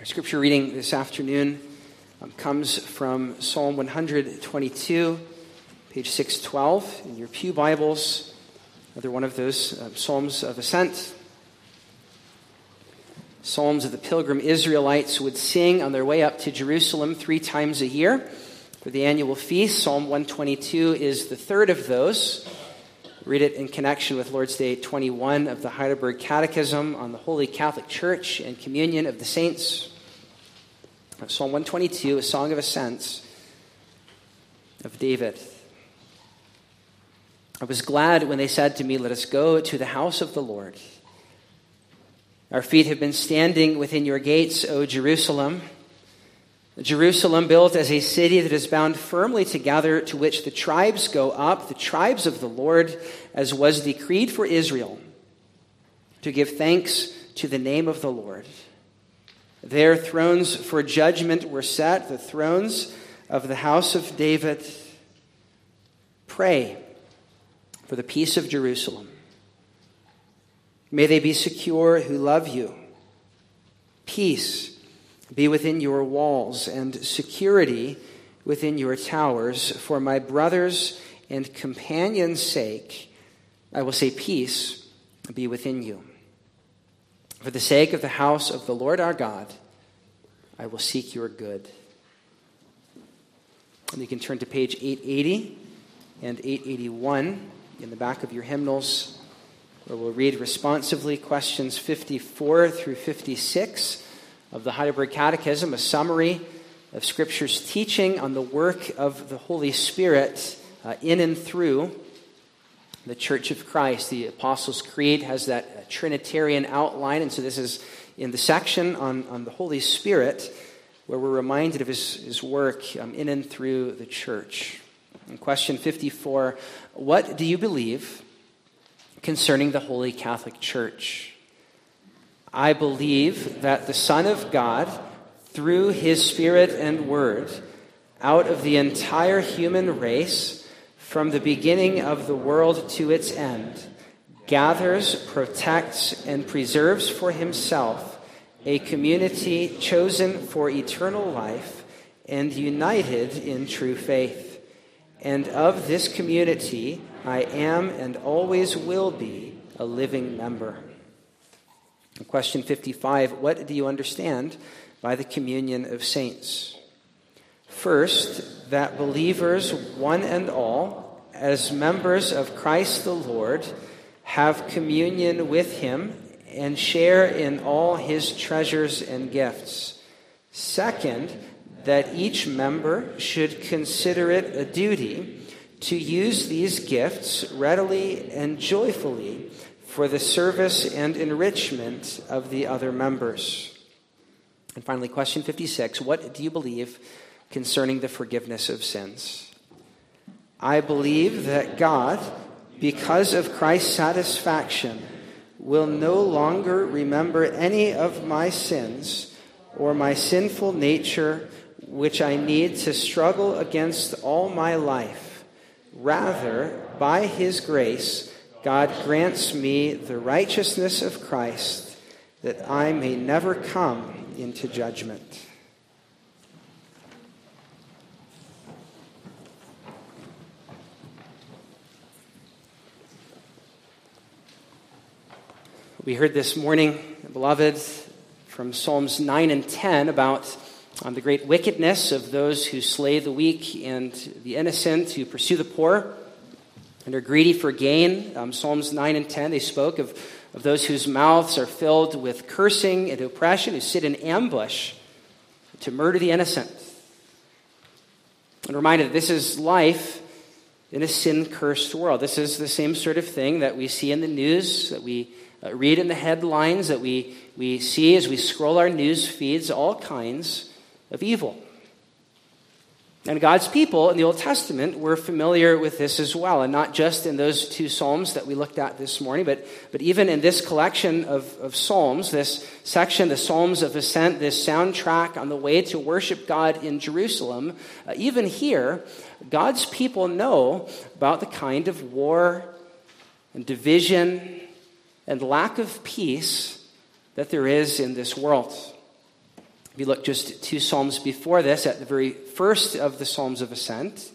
Our scripture reading this afternoon um, comes from Psalm 122, page 612 in your Pew Bibles. Another one of those uh, Psalms of Ascent. Psalms of the pilgrim Israelites would sing on their way up to Jerusalem three times a year for the annual feast. Psalm 122 is the third of those. Read it in connection with Lord's Day 21 of the Heidelberg Catechism on the Holy Catholic Church and communion of the saints. Psalm 122, a song of ascents of David. I was glad when they said to me, Let us go to the house of the Lord. Our feet have been standing within your gates, O Jerusalem. Jerusalem, built as a city that is bound firmly together, to which the tribes go up, the tribes of the Lord, as was decreed for Israel, to give thanks to the name of the Lord. Their thrones for judgment were set, the thrones of the house of David. Pray for the peace of Jerusalem. May they be secure who love you. Peace be within your walls and security within your towers. For my brothers and companions' sake, I will say, Peace be within you. For the sake of the house of the Lord our God, I will seek your good. And you can turn to page 880 and 881 in the back of your hymnals, where we'll read responsively questions 54 through 56 of the Heidelberg Catechism, a summary of Scripture's teaching on the work of the Holy Spirit uh, in and through the Church of Christ. The Apostles' Creed has that uh, Trinitarian outline, and so this is in the section on, on the Holy Spirit where we're reminded of his, his work um, in and through the church. Question 54, what do you believe concerning the Holy Catholic Church? I believe that the Son of God, through his Spirit and Word, out of the entire human race, from the beginning of the world to its end, gathers, protects, and preserves for himself a community chosen for eternal life and united in true faith. And of this community, I am and always will be a living member. Question 55 What do you understand by the communion of saints? First, that believers, one and all, as members of Christ the Lord, have communion with him and share in all his treasures and gifts. Second, that each member should consider it a duty to use these gifts readily and joyfully for the service and enrichment of the other members. And finally, question 56 What do you believe concerning the forgiveness of sins? I believe that God, because of Christ's satisfaction, will no longer remember any of my sins or my sinful nature, which I need to struggle against all my life. Rather, by his grace, God grants me the righteousness of Christ that I may never come into judgment. We heard this morning, beloved, from Psalms 9 and 10 about um, the great wickedness of those who slay the weak and the innocent, who pursue the poor and are greedy for gain. Um, Psalms 9 and 10, they spoke of, of those whose mouths are filled with cursing and oppression, who sit in ambush to murder the innocent. And reminded this is life in a sin cursed world. This is the same sort of thing that we see in the news, that we uh, read in the headlines, that we, we see as we scroll our news feeds, all kinds of evil. And God's people in the Old Testament were familiar with this as well, and not just in those two Psalms that we looked at this morning, but, but even in this collection of, of Psalms, this section, the Psalms of Ascent, this soundtrack on the way to worship God in Jerusalem, uh, even here, God's people know about the kind of war and division and lack of peace that there is in this world. If you look just two Psalms before this, at the very first of the Psalms of Ascent,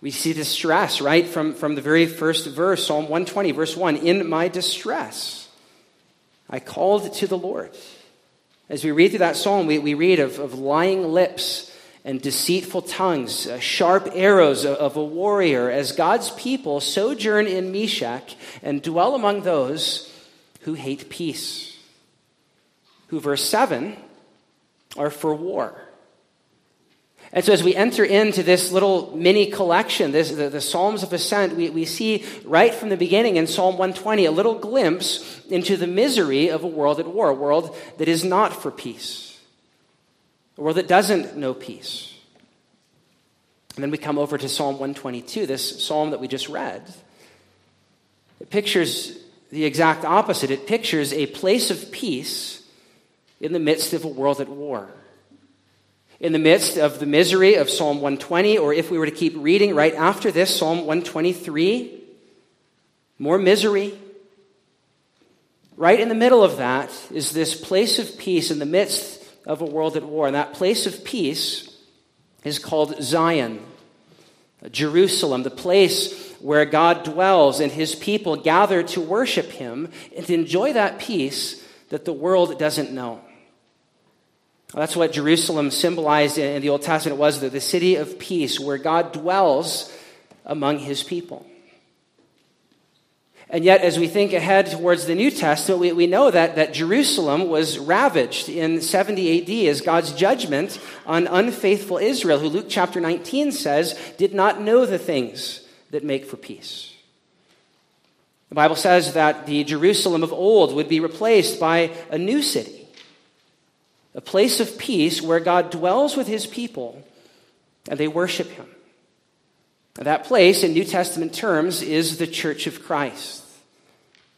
we see distress, right? From, from the very first verse, Psalm 120, verse 1 In my distress, I called to the Lord. As we read through that psalm, we, we read of, of lying lips and deceitful tongues, uh, sharp arrows of, of a warrior, as God's people sojourn in Meshech and dwell among those who hate peace. Who, verse 7, are for war. And so, as we enter into this little mini collection, this, the, the, Psalms of Ascent, we, we see right from the beginning in Psalm 120 a little glimpse into the misery of a world at war, a world that is not for peace, a world that doesn't know peace. And then we come over to Psalm 122, this psalm that we just read. It pictures the exact opposite. It pictures a place of peace in the midst of a world at war in the midst of the misery of Psalm 120, or if we were to keep reading right after this, Psalm 123, more misery. Right in the middle of that is this place of peace in the midst of a world at war. And that place of peace is called Zion, Jerusalem, the place where God dwells and his people gather to worship him and to enjoy that peace that the world doesn't know. That's what Jerusalem symbolized in the Old Testament. Was the city of peace where God dwells among his people. And yet, as we think ahead towards the New Testament, we, we know that, that Jerusalem was ravaged in 70 AD as God's judgment on unfaithful Israel, who Luke chapter 19 says did not know the things that make for peace. The Bible says that the Jerusalem of old would be replaced by a new city a place of peace where God dwells with his people and they worship him. That place, in New Testament terms, is the church of Christ.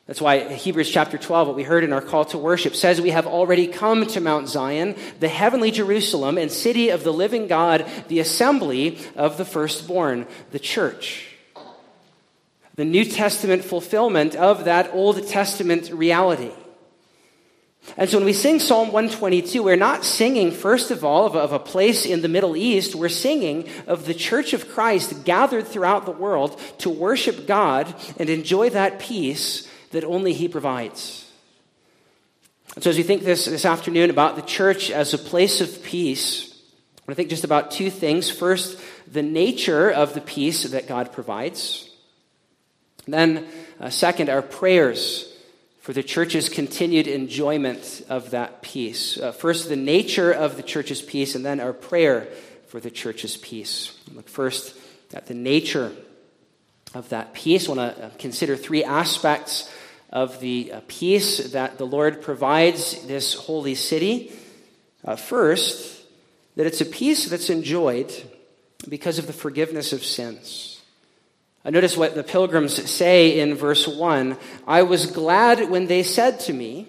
That's why Hebrews chapter 12, what we heard in our call to worship, says we have already come to Mount Zion, the heavenly Jerusalem, and city of the living God, the assembly of the firstborn, the church. The New Testament fulfillment of that Old Testament reality. And so when we sing Psalm 122, we're not singing, first of all, of a, of a, place in the Middle East. We're singing of the church of Christ gathered throughout the world to worship God and enjoy that peace that only He provides. And so as we think this, this afternoon about the church as a place of peace, I think just about two things. First, the nature of the peace that God provides. And then, uh, second, our prayers for the church's continued enjoyment of that peace. Uh, first, the nature of the church's peace, and then our prayer for the church's peace. Look first at the nature of that peace. I want to uh, consider three aspects of the uh, peace that the Lord provides this holy city. Uh, first, that it's a peace that's enjoyed because of the forgiveness of sins. Uh, notice what the pilgrims say in verse 1 I was glad when they said to me,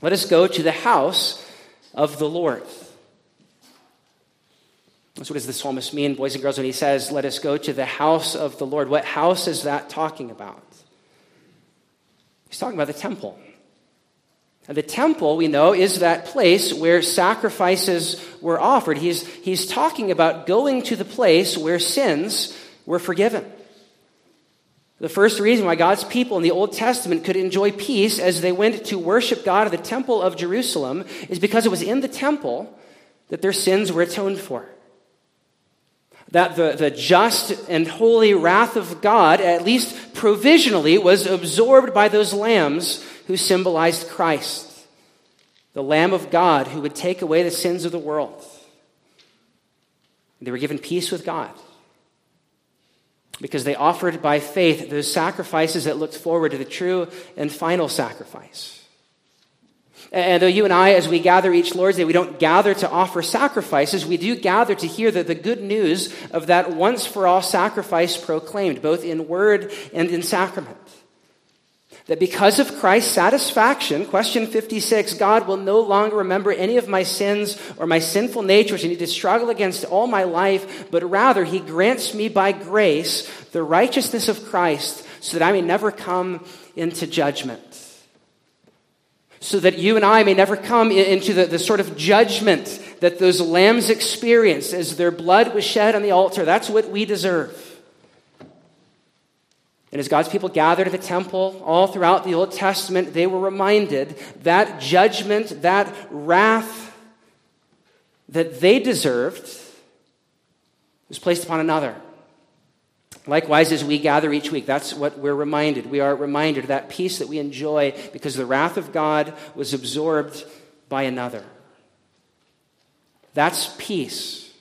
Let us go to the house of the Lord. So, what does the psalmist mean, boys and girls, when he says, Let us go to the house of the Lord? What house is that talking about? He's talking about the temple. And the temple, we know, is that place where sacrifices were offered. He's, he's talking about going to the place where sins were forgiven. The first reason why God's people in the Old Testament could enjoy peace as they went to worship God at the temple of Jerusalem is because it was in the temple that their sins were atoned for. That the, the just and holy wrath of God, at least provisionally, was absorbed by those lambs who symbolized Christ, the Lamb of God who would take away the sins of the world. They were given peace with God because they offered by faith those sacrifices that looked forward to the true and final sacrifice. And though you and I, as we gather each Lord's Day, we don't gather to offer sacrifices, we do gather to hear the, the good news of that once for all sacrifice proclaimed, both in word and in sacrament. That because of Christ's satisfaction, question 56, God will no longer remember any of my sins or my sinful nature, which I need to struggle against all my life, but rather he grants me by grace the righteousness of Christ so that I may never come into judgment. So that you and I may never come into the, the sort of judgment that those lambs experienced as their blood was shed on the altar. That's what we deserve. And as God's people gathered at the temple all throughout the Old Testament, they were reminded that judgment, that wrath that they deserved was placed upon another. Likewise, as we gather each week, that's what we're reminded. We are reminded of that peace that we enjoy because the wrath of God was absorbed by another. That's peace.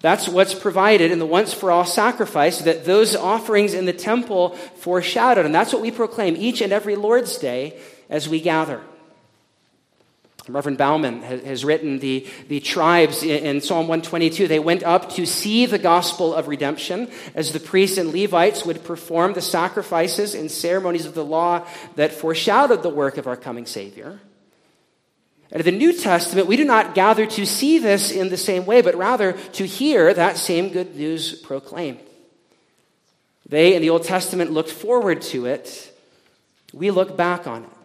That's what's provided in the once for all sacrifice that those offerings in the temple foreshadowed. And that's what we proclaim each and every Lord's Day as we gather. Reverend Bauman has written the, the tribes in Psalm 122. They went up to see the gospel of redemption as the priests and Levites would perform the sacrifices and ceremonies of the law that foreshadowed the work of our coming Savior. And in the New Testament, we do not gather to see this in the same way, but rather to hear that same good news proclaimed. They in the Old Testament looked forward to it. We look back on it.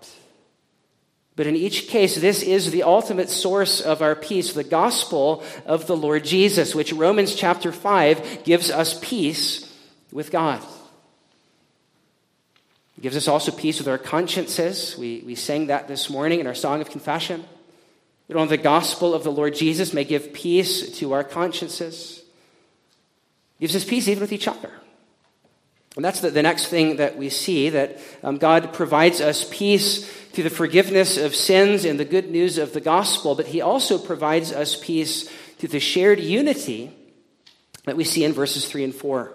But in each case, this is the ultimate source of our peace, the gospel of the Lord Jesus, which Romans chapter 5 gives us peace with God. It gives us also peace with our consciences. We, we sang that this morning in our song of confession. That only the gospel of the Lord Jesus may give peace to our consciences. It gives us peace even with each other. And that's the, the next thing that we see that um, God provides us peace through the forgiveness of sins and the good news of the gospel, but He also provides us peace through the shared unity that we see in verses 3 and 4.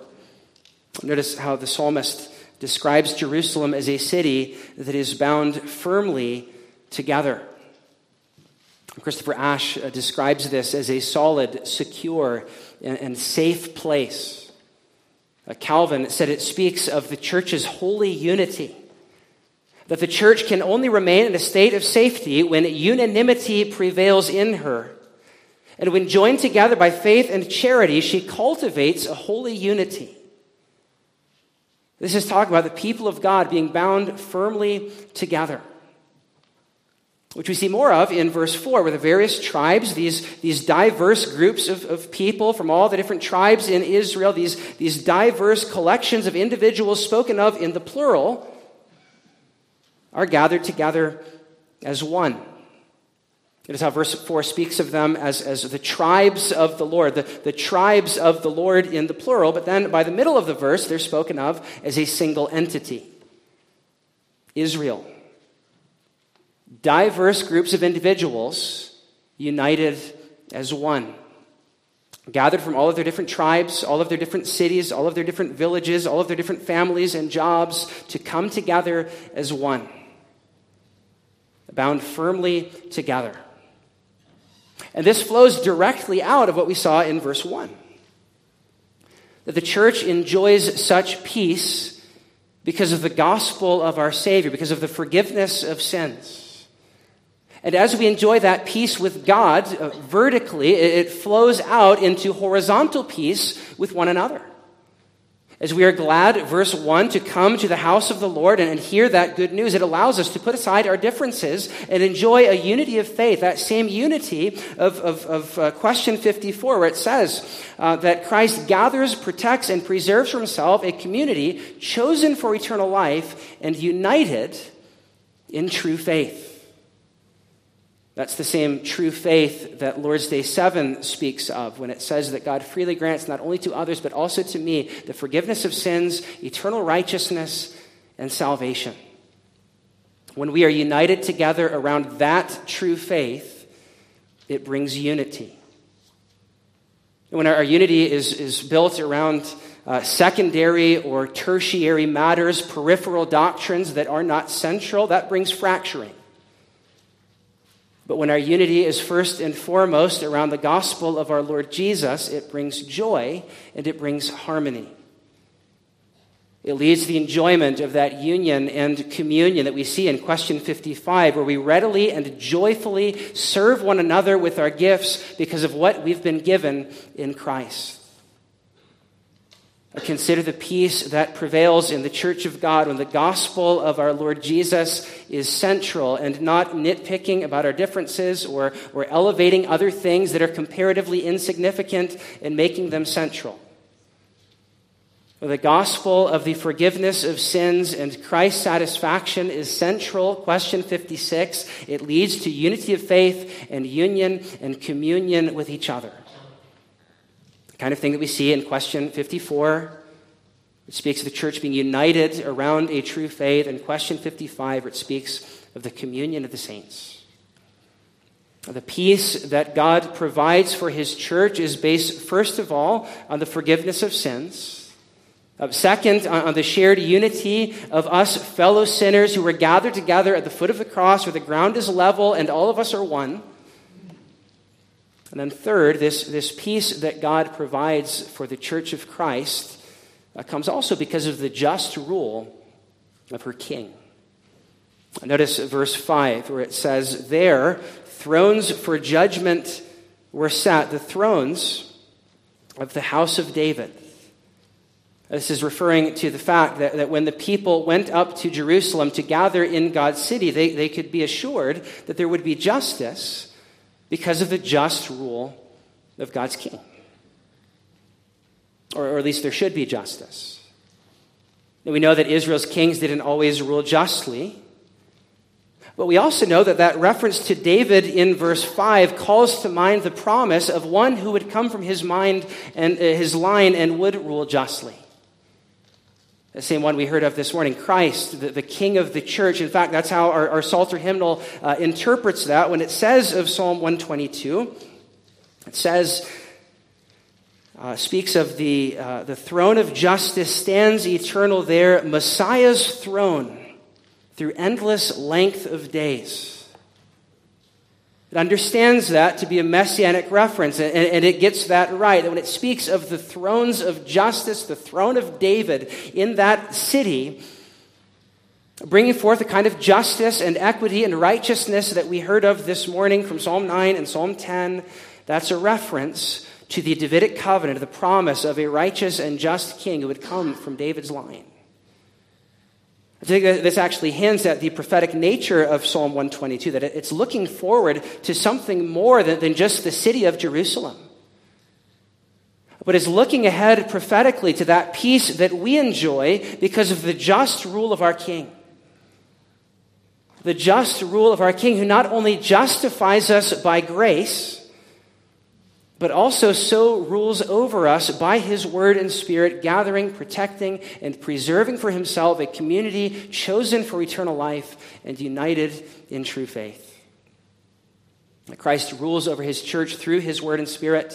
Notice how the psalmist describes Jerusalem as a city that is bound firmly together. Christopher Ash uh, describes this as a solid, secure, and safe place. Uh, Calvin said it speaks of the church's holy unity. That the church can only remain in a state of safety when unanimity prevails in her. And when joined together by faith and charity, she cultivates a holy unity. This is talking about the people of God being bound firmly together which we see more of in verse 4, where the various tribes, these, these diverse groups of, of people from all the different tribes in Israel, these, these diverse collections of individuals spoken of in the plural, are gathered together as one. It is how verse 4 speaks of them as, as the tribes of the Lord, the, the tribes of the Lord in the plural, but then by the middle of the verse, they're spoken of as a single entity Israel diverse groups of individuals united as one. Gathered from all of their different tribes, all of their different cities, all of their different villages, all of their different families and jobs to come together as one. Bound firmly together. And this flows directly out of what we saw in verse 1 that the church enjoys such peace because of the gospel of our Savior, because of the forgiveness of sins. And as we enjoy that peace with God uh, vertically, it, flows out into horizontal peace with one another. As we are glad, verse 1, to come to the house of the Lord and, and hear that good news, it allows us to put aside our differences and enjoy a unity of faith, that same unity of, of, of uh, question 54, where it says uh, that Christ gathers, protects, and preserves for himself a community chosen for eternal life and united in true faith. That's the same true faith that Lord's Day 7 speaks of when it says that God freely grants not only to others, but also to me the forgiveness of sins, eternal righteousness, and salvation. When we are united together around that true faith, it brings unity. When our, unity is, is built around uh, secondary or tertiary matters, peripheral doctrines that are not central, that brings fracturing. But when our unity is first and foremost around the gospel of our Lord Jesus, it brings joy and it brings harmony. It leads to the enjoyment of that union and communion that we see in question 55, where we readily and joyfully serve one another with our gifts because of what we've been given in Christ. Consider the peace that prevails in the church of God when the gospel of our Lord Jesus is central and not nitpicking about our differences or, or elevating other things that are comparatively insignificant and making them central. The gospel of the forgiveness of sins and Christ's satisfaction is central. Question 56. It leads to unity of faith and union and communion with each other kind of thing that we see in question 54. It speaks of the church being united around a true faith. and question 55, it speaks of the communion of the saints. The peace that God provides for his church is based, first of all, on the forgiveness of sins. Uh, second, on the shared unity of us fellow sinners who are gathered together at the foot of the cross where the ground is level and all of us are one. And then, third, this, this peace that God provides for the church of Christ uh, comes also because of the just rule of her king. Notice verse 5, where it says, There, thrones for judgment were set, the thrones of the house of David. This is referring to the fact that, that when the people went up to Jerusalem to gather in God's city, they, they could be assured that there would be justice because of the just rule of God's king. Or, or at least there should be justice. And we know that Israel's kings didn't always rule justly. But we also know that that reference to David in verse 5 calls to mind the promise of one who would come from his mind and uh, his line and would rule justly. The same one we heard of this morning, Christ, the, the King of the church. In fact, that's how our, our Psalter hymnal uh, interprets that when it says of Psalm 122. It says, uh, speaks of the, uh, the throne of justice stands eternal there, Messiah's throne through endless length of days. It understands that to be a messianic reference, and, and, it gets that right. When it speaks of the thrones of justice, the throne of David in that city, bringing forth a kind of justice and equity and righteousness that we heard of this morning from Psalm 9 and Psalm 10, that's a reference to the Davidic covenant, the promise of a righteous and just king who would come from David's line. I think this actually hints at the prophetic nature of Psalm 122, that it's looking forward to something more than, than just the city of Jerusalem. But is looking ahead prophetically to that peace that we enjoy because of the just rule of our King. The just rule of our King, who not only justifies us by grace, but also so rules over us by his word and spirit, gathering, protecting, and preserving for himself a community chosen for eternal life and united in true faith. Christ rules over his church through his word and spirit.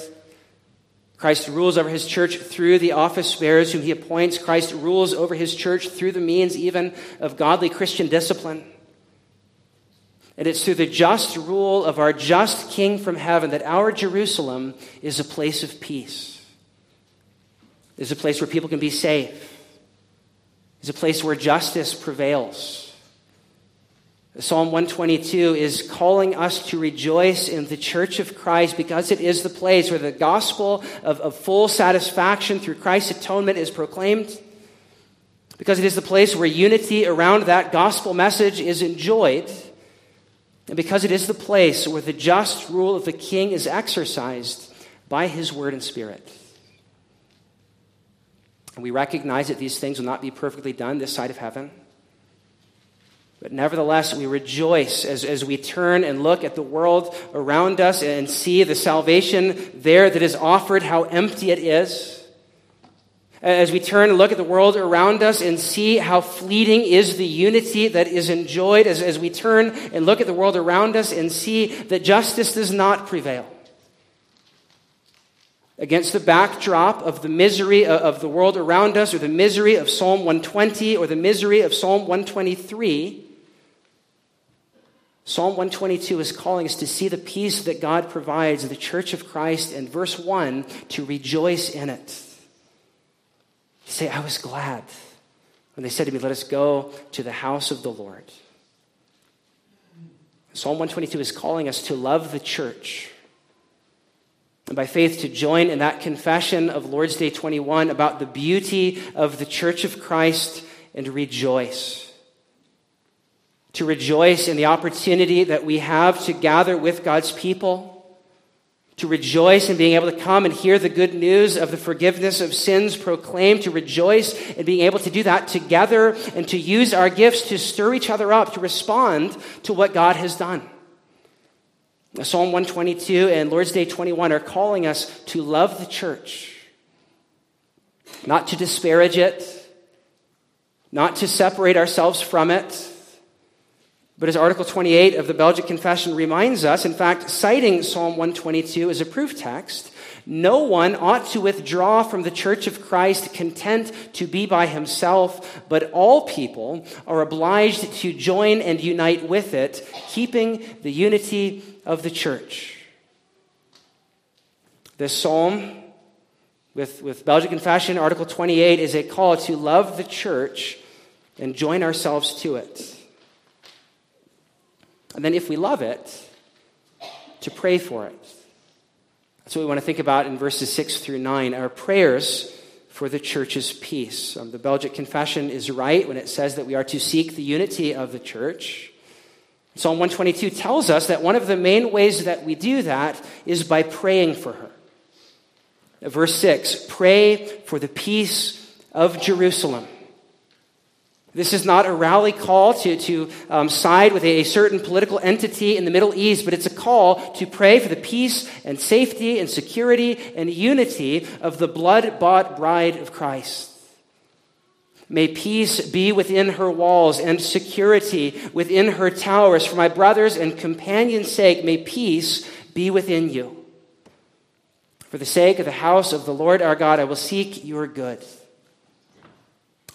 Christ rules over his church through the office bearers whom he appoints. Christ rules over his church through the means even of godly Christian discipline. And it's through the just rule of our just King from heaven that our Jerusalem is a place of peace. Is a place where people can be safe. Is a place where justice prevails. Psalm 122 is calling us to rejoice in the church of Christ because it is the place where the gospel of, of full satisfaction through Christ's atonement is proclaimed. Because it is the place where unity around that gospel message is enjoyed and because it is the place where the just rule of the king is exercised by his word and spirit. And we recognize that these things will not be perfectly done this side of heaven. But nevertheless, we rejoice as, as we turn and look at the world around us and see the salvation there that is offered, how empty it is. As we turn and look at the world around us and see how fleeting is the unity that is enjoyed, as, as we turn and look at the world around us and see that justice does not prevail. Against the backdrop of the misery uh, of the world around us, or the misery of Psalm 120, or the misery of Psalm 123, Psalm 122 is calling us to see the peace that God provides the church of Christ, and verse 1 to rejoice in it say, I was glad when they said to me, Let us go to the house of the Lord. Psalm 122 is calling us to love the church And by faith to join in that confession of Lord's Day 21 about the beauty of the Church of Christ and rejoice. To rejoice in the opportunity that we have to gather with God's people to rejoice in being able to come and hear the good news of the forgiveness of sins proclaimed, to rejoice in being able to do that together and to use our gifts to stir each other up to respond to what God has done. Psalm 122 and Lord's Day 21 are calling us to love the church, not to disparage it, not to separate ourselves from it but as Article 28 of the Belgic Confession reminds us, in fact, citing Psalm 122 as a proof text, no one ought to withdraw from the church of Christ content to be by himself, but all people are obliged to join and unite with it, keeping the unity of the church. This psalm, with, with Belgic Confession, Article 28, is a call to love the church and join ourselves to it. And then, if we love it, to pray for it. That's what we want to think about in verses 6 through 9. Our prayers for the church's peace. Um, the Belgic Confession is right when it says that we are to seek the unity of the church. Psalm 122 tells us that one of the main ways that we do that is by praying for her. Verse 6 Pray for the peace of Jerusalem. This is not a rally call to, to um, side with a, a certain political entity in the Middle East, but it's a call to pray for the peace and safety and security and unity of the blood bought bride of Christ. May peace be within her walls and security within her towers. For my brothers and companions' sake, may peace be within you. For the sake of the house of the Lord our God, I will seek your good.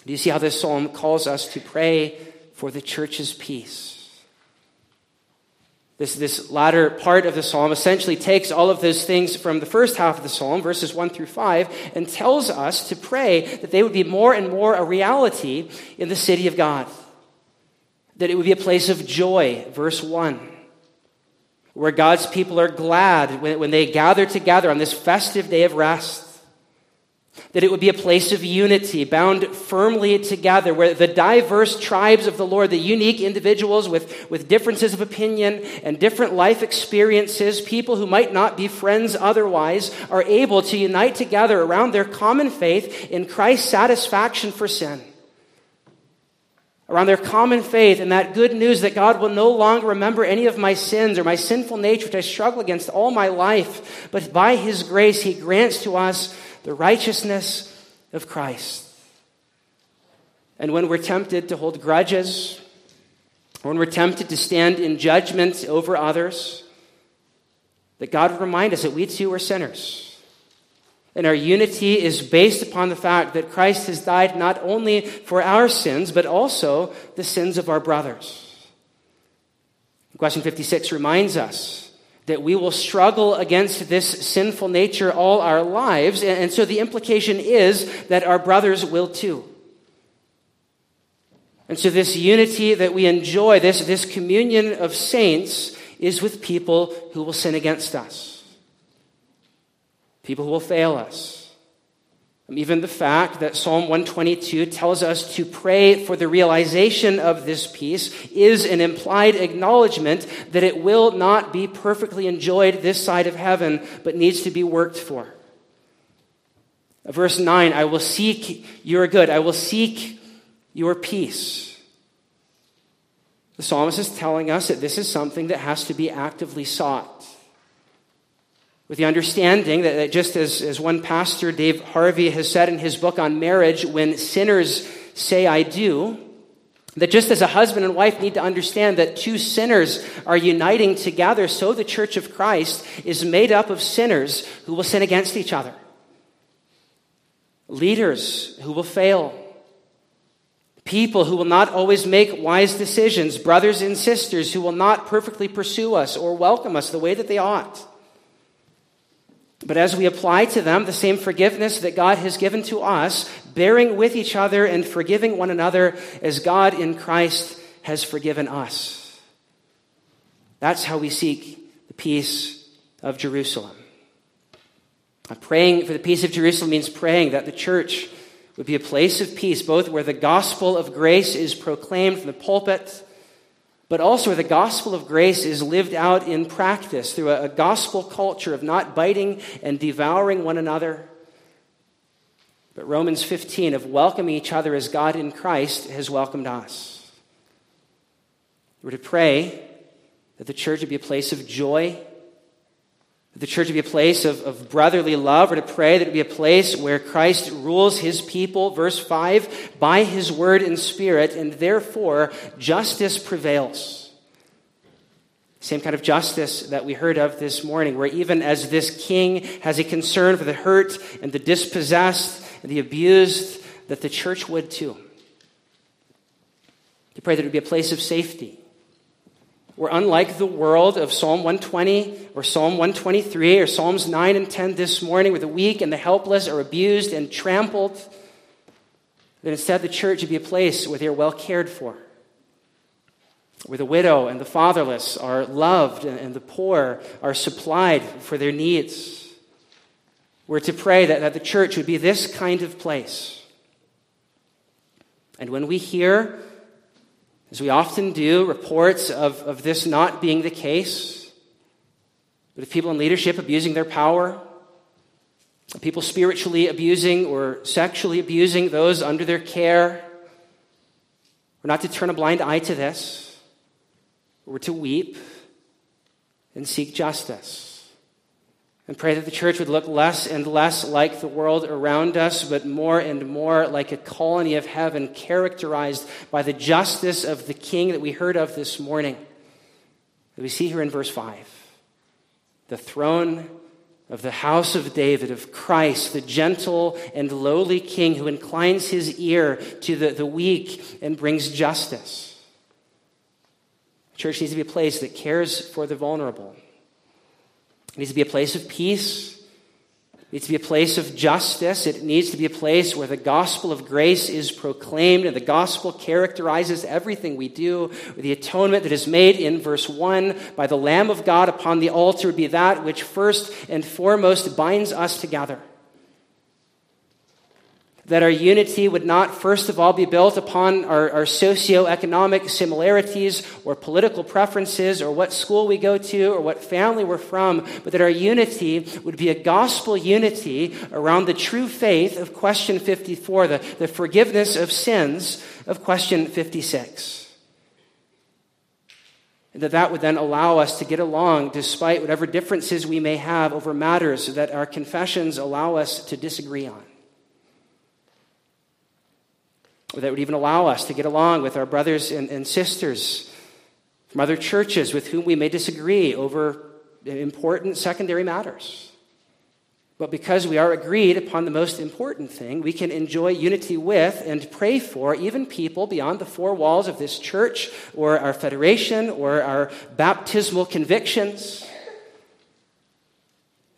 Do you see how this psalm calls us to pray for the church's peace? This, this latter part of the psalm essentially takes all of those things from the first half of the psalm, verses 1 through 5, and tells us to pray that they would be more and more a reality in the city of God. That it would be a place of joy, verse 1, where God's people are glad when, when they gather together on this festive day of rest that it would be a place of unity, bound firmly together, where the diverse tribes of the Lord, the unique individuals with, with differences of opinion and different life experiences, people who might not be friends otherwise, are able to unite together around their common faith in Christ's satisfaction for sin. Around their common faith and that good news that God will no longer remember any of my sins or my sinful nature, which I struggle against all my life, but by His grace, He grants to us the righteousness of Christ. And when we're tempted to hold grudges, when we're tempted to stand in judgment over others, that God would remind us that we too are sinners. And our unity is based upon the fact that Christ has died not only for our sins, but also the sins of our brothers. Question 56 reminds us that we will struggle against this sinful nature all our lives. And so the implication is that our brothers will too. And so this unity that we enjoy, this, this communion of saints, is with people who will sin against us, people who will fail us Um, even the fact that Psalm 122 tells us to pray for the realization of this peace is an implied acknowledgement that it will not be perfectly enjoyed this side of heaven, but needs to be worked for. Uh, verse 9 I will seek your good, I will seek your peace. The psalmist is telling us that this is something that has to be actively sought with the understanding that, that just as, as one pastor, Dave Harvey, has said in his book on marriage, when sinners say, I do, that just as a husband and wife need to understand that two sinners are uniting together, so the church of Christ is made up of sinners who will sin against each other. Leaders who will fail. People who will not always make wise decisions. Brothers and sisters who will not perfectly pursue us or welcome us the way that they ought. But as we apply to them the same forgiveness that God has given to us, bearing with each other and forgiving one another as God in Christ has forgiven us. That's how we seek the peace of Jerusalem. Praying for the peace of Jerusalem means praying that the church would be a place of peace, both where the gospel of grace is proclaimed from the pulpit, but also the gospel of grace is lived out in practice through a, a gospel culture of not biting and devouring one another. But Romans 15 of welcoming each other as God in Christ has welcomed us. We're to pray that the church would be a place of joy that the church would be a place of, of brotherly love, or to pray that it would be a place where Christ rules his people, verse 5, by his word and spirit, and therefore justice prevails. Same kind of justice that we heard of this morning, where even as this king has a concern for the hurt and the dispossessed and the abused, that the church would too. To pray that it would be a place of safety we're unlike the world of Psalm 120 or Psalm 123 or Psalms 9 and 10 this morning, where the weak and the helpless are abused and trampled. That instead, the church would be a place where they are well cared for, where the widow and the fatherless are loved and the poor are supplied for their needs. We're to pray that, that the church would be this kind of place. And when we hear as we often do, reports of, of this not being the case, but of people in leadership abusing their power, people spiritually abusing or sexually abusing those under their care. We're not to turn a blind eye to this. We're to weep and seek justice and pray that the church would look less and less like the world around us, but more and more like a colony of heaven characterized by the justice of the King that we heard of this morning. That we see here in verse 5. The throne of the house of David, of Christ, the gentle and lowly King who inclines his ear to the, the weak and brings justice. The church needs to be a place that cares for the vulnerable it needs to be a place of peace. It needs to be a place of justice. It needs to be a place where the gospel of grace is proclaimed and the gospel characterizes everything we do. The atonement that is made in verse 1 by the Lamb of God upon the altar be that which first and foremost binds us together that our unity would not, first of all, be built upon our, our socioeconomic similarities or political preferences or what school we go to or what family we're from, but that our unity would be a gospel unity around the true faith of question 54, the, the forgiveness of sins of question 56. And that that would then allow us to get along despite whatever differences we may have over matters that our confessions allow us to disagree on that would even allow us to get along with our brothers and, and sisters from other churches with whom we may disagree over important secondary matters. But because we are agreed upon the most important thing, we can enjoy unity with and pray for even people beyond the four walls of this church or our federation or our baptismal convictions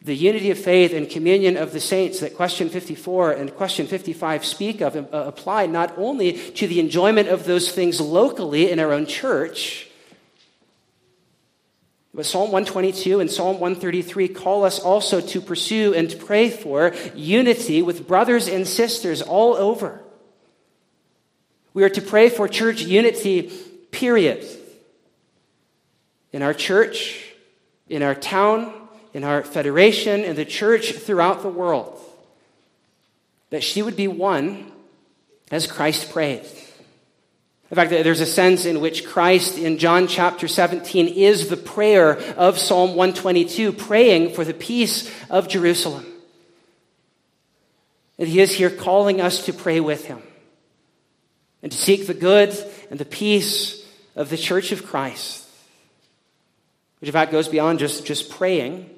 the unity of faith and communion of the saints that question 54 and question 55 speak of uh, apply not only to the enjoyment of those things locally in our own church, but Psalm 122 and Psalm 133 call us also to pursue and pray for unity with brothers and sisters all over. We are to pray for church unity, period. In our church, in our town, in our federation and the church throughout the world, that she would be one as Christ prayed. In fact, there's a sense in which Christ in John chapter 17 is the prayer of Psalm 122, praying for the peace of Jerusalem. And he is here calling us to pray with him and to seek the good and the peace of the church of Christ, which in fact goes beyond just, just praying,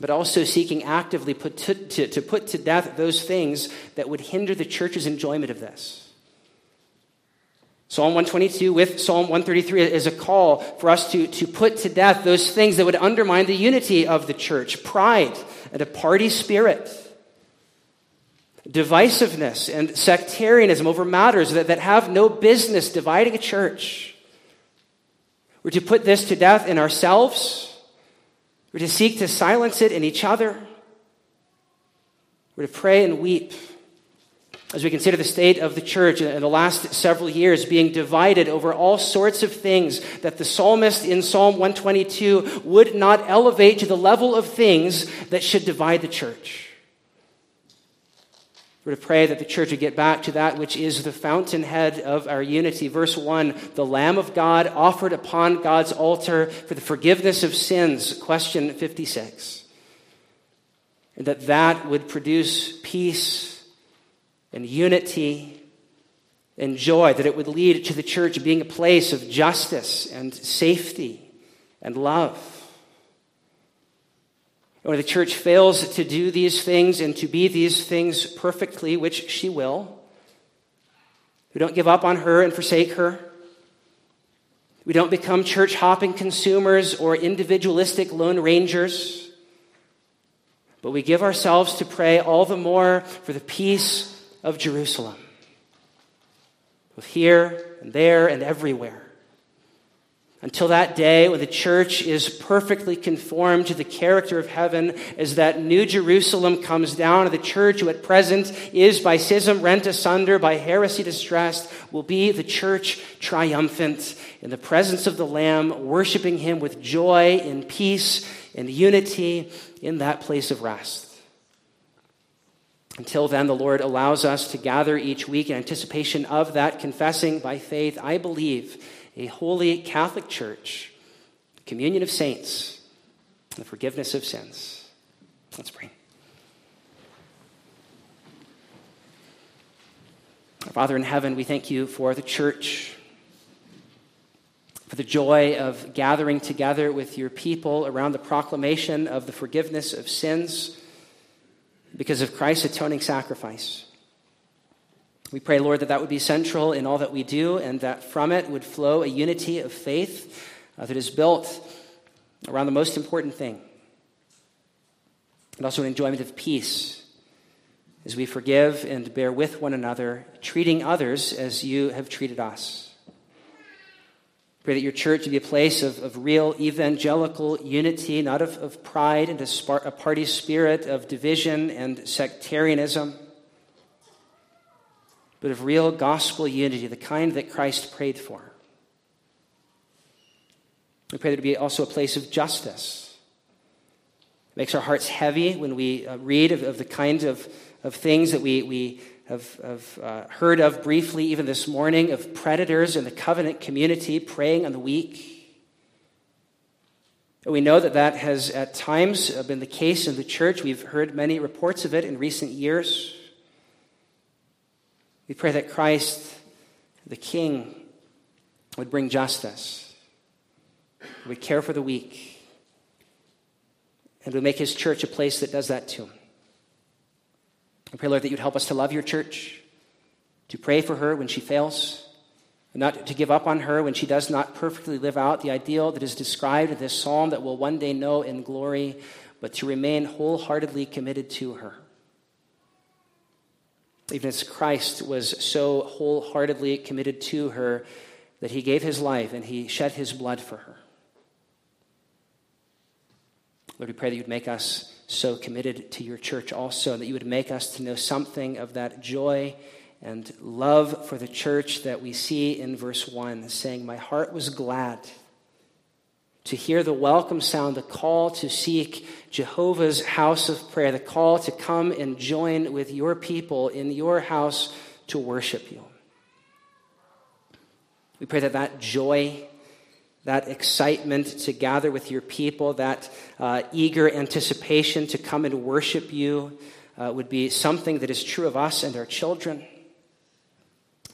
but also seeking actively put to, to, to, put to death those things that would hinder the church's enjoyment of this. Psalm 122 with Psalm 133 is a call for us to, to put to death those things that would undermine the unity of the church pride and a party spirit, divisiveness and sectarianism over matters that, that have no business dividing a church. We're to put this to death in ourselves we're to seek to silence it in each other. We're to pray and weep as we consider the state of the church in the last several years being divided over all sorts of things that the psalmist in Psalm 122 would not elevate to the level of things that should divide the church. We're to pray that the church would get back to that which is the fountainhead of our unity. Verse 1 the Lamb of God offered upon God's altar for the forgiveness of sins. Question 56. And that that would produce peace and unity and joy, that it would lead to the church being a place of justice and safety and love. When the church fails to do these things and to be these things perfectly, which she will, we don't give up on her and forsake her. We don't become church hopping consumers or individualistic lone rangers. But we give ourselves to pray all the more for the peace of Jerusalem, both here and there and everywhere until that day when the church is perfectly conformed to the character of heaven as that new Jerusalem comes down, and the church, who at present is by schism rent asunder, by heresy distressed, will be the church triumphant in the presence of the Lamb, worshiping him with joy in peace and unity in that place of rest. Until then, the Lord allows us to gather each week in anticipation of that, confessing by faith, I believe a holy Catholic Church, communion of saints, and the forgiveness of sins. Let's pray. Our Father in heaven, we thank you for the church, for the joy of gathering together with your people around the proclamation of the forgiveness of sins because of Christ's atoning sacrifice. We pray, Lord, that that would be central in all that we do and that from it would flow a unity of faith uh, that is built around the most important thing, and also an enjoyment of peace as we forgive and bear with one another, treating others as you have treated us. Pray that your church would be a place of, of real evangelical unity, not of, of pride and a, a party spirit of division and sectarianism but of real gospel unity, the kind that Christ prayed for. We pray that it be also a place of justice. It makes our hearts heavy when we uh, read of, of, the kinds of, of things that we, we have, have uh, heard of briefly, even this morning, of predators in the covenant community preying on the weak. We know that that has at times been the case in the church. We've heard many reports of it in recent years. We pray that Christ, the King, would bring justice, would care for the weak, and would make his church a place that does that too. I pray, Lord, that you'd help us to love your church, to pray for her when she fails, and not to give up on her when she does not perfectly live out the ideal that is described in this psalm that we'll one day know in glory, but to remain wholeheartedly committed to her. Even as Christ was so wholeheartedly committed to her that he gave his life and he shed his blood for her. Lord, we pray that you'd make us so committed to your church also, and that you would make us to know something of that joy and love for the church that we see in verse 1, saying, My heart was glad to hear the welcome sound, the call to seek Jehovah's house of prayer, the call to come and join with your people in your house to worship you. We pray that that joy, that excitement to gather with your people, that uh, eager anticipation to come and worship you uh, would be something that is true of us and our children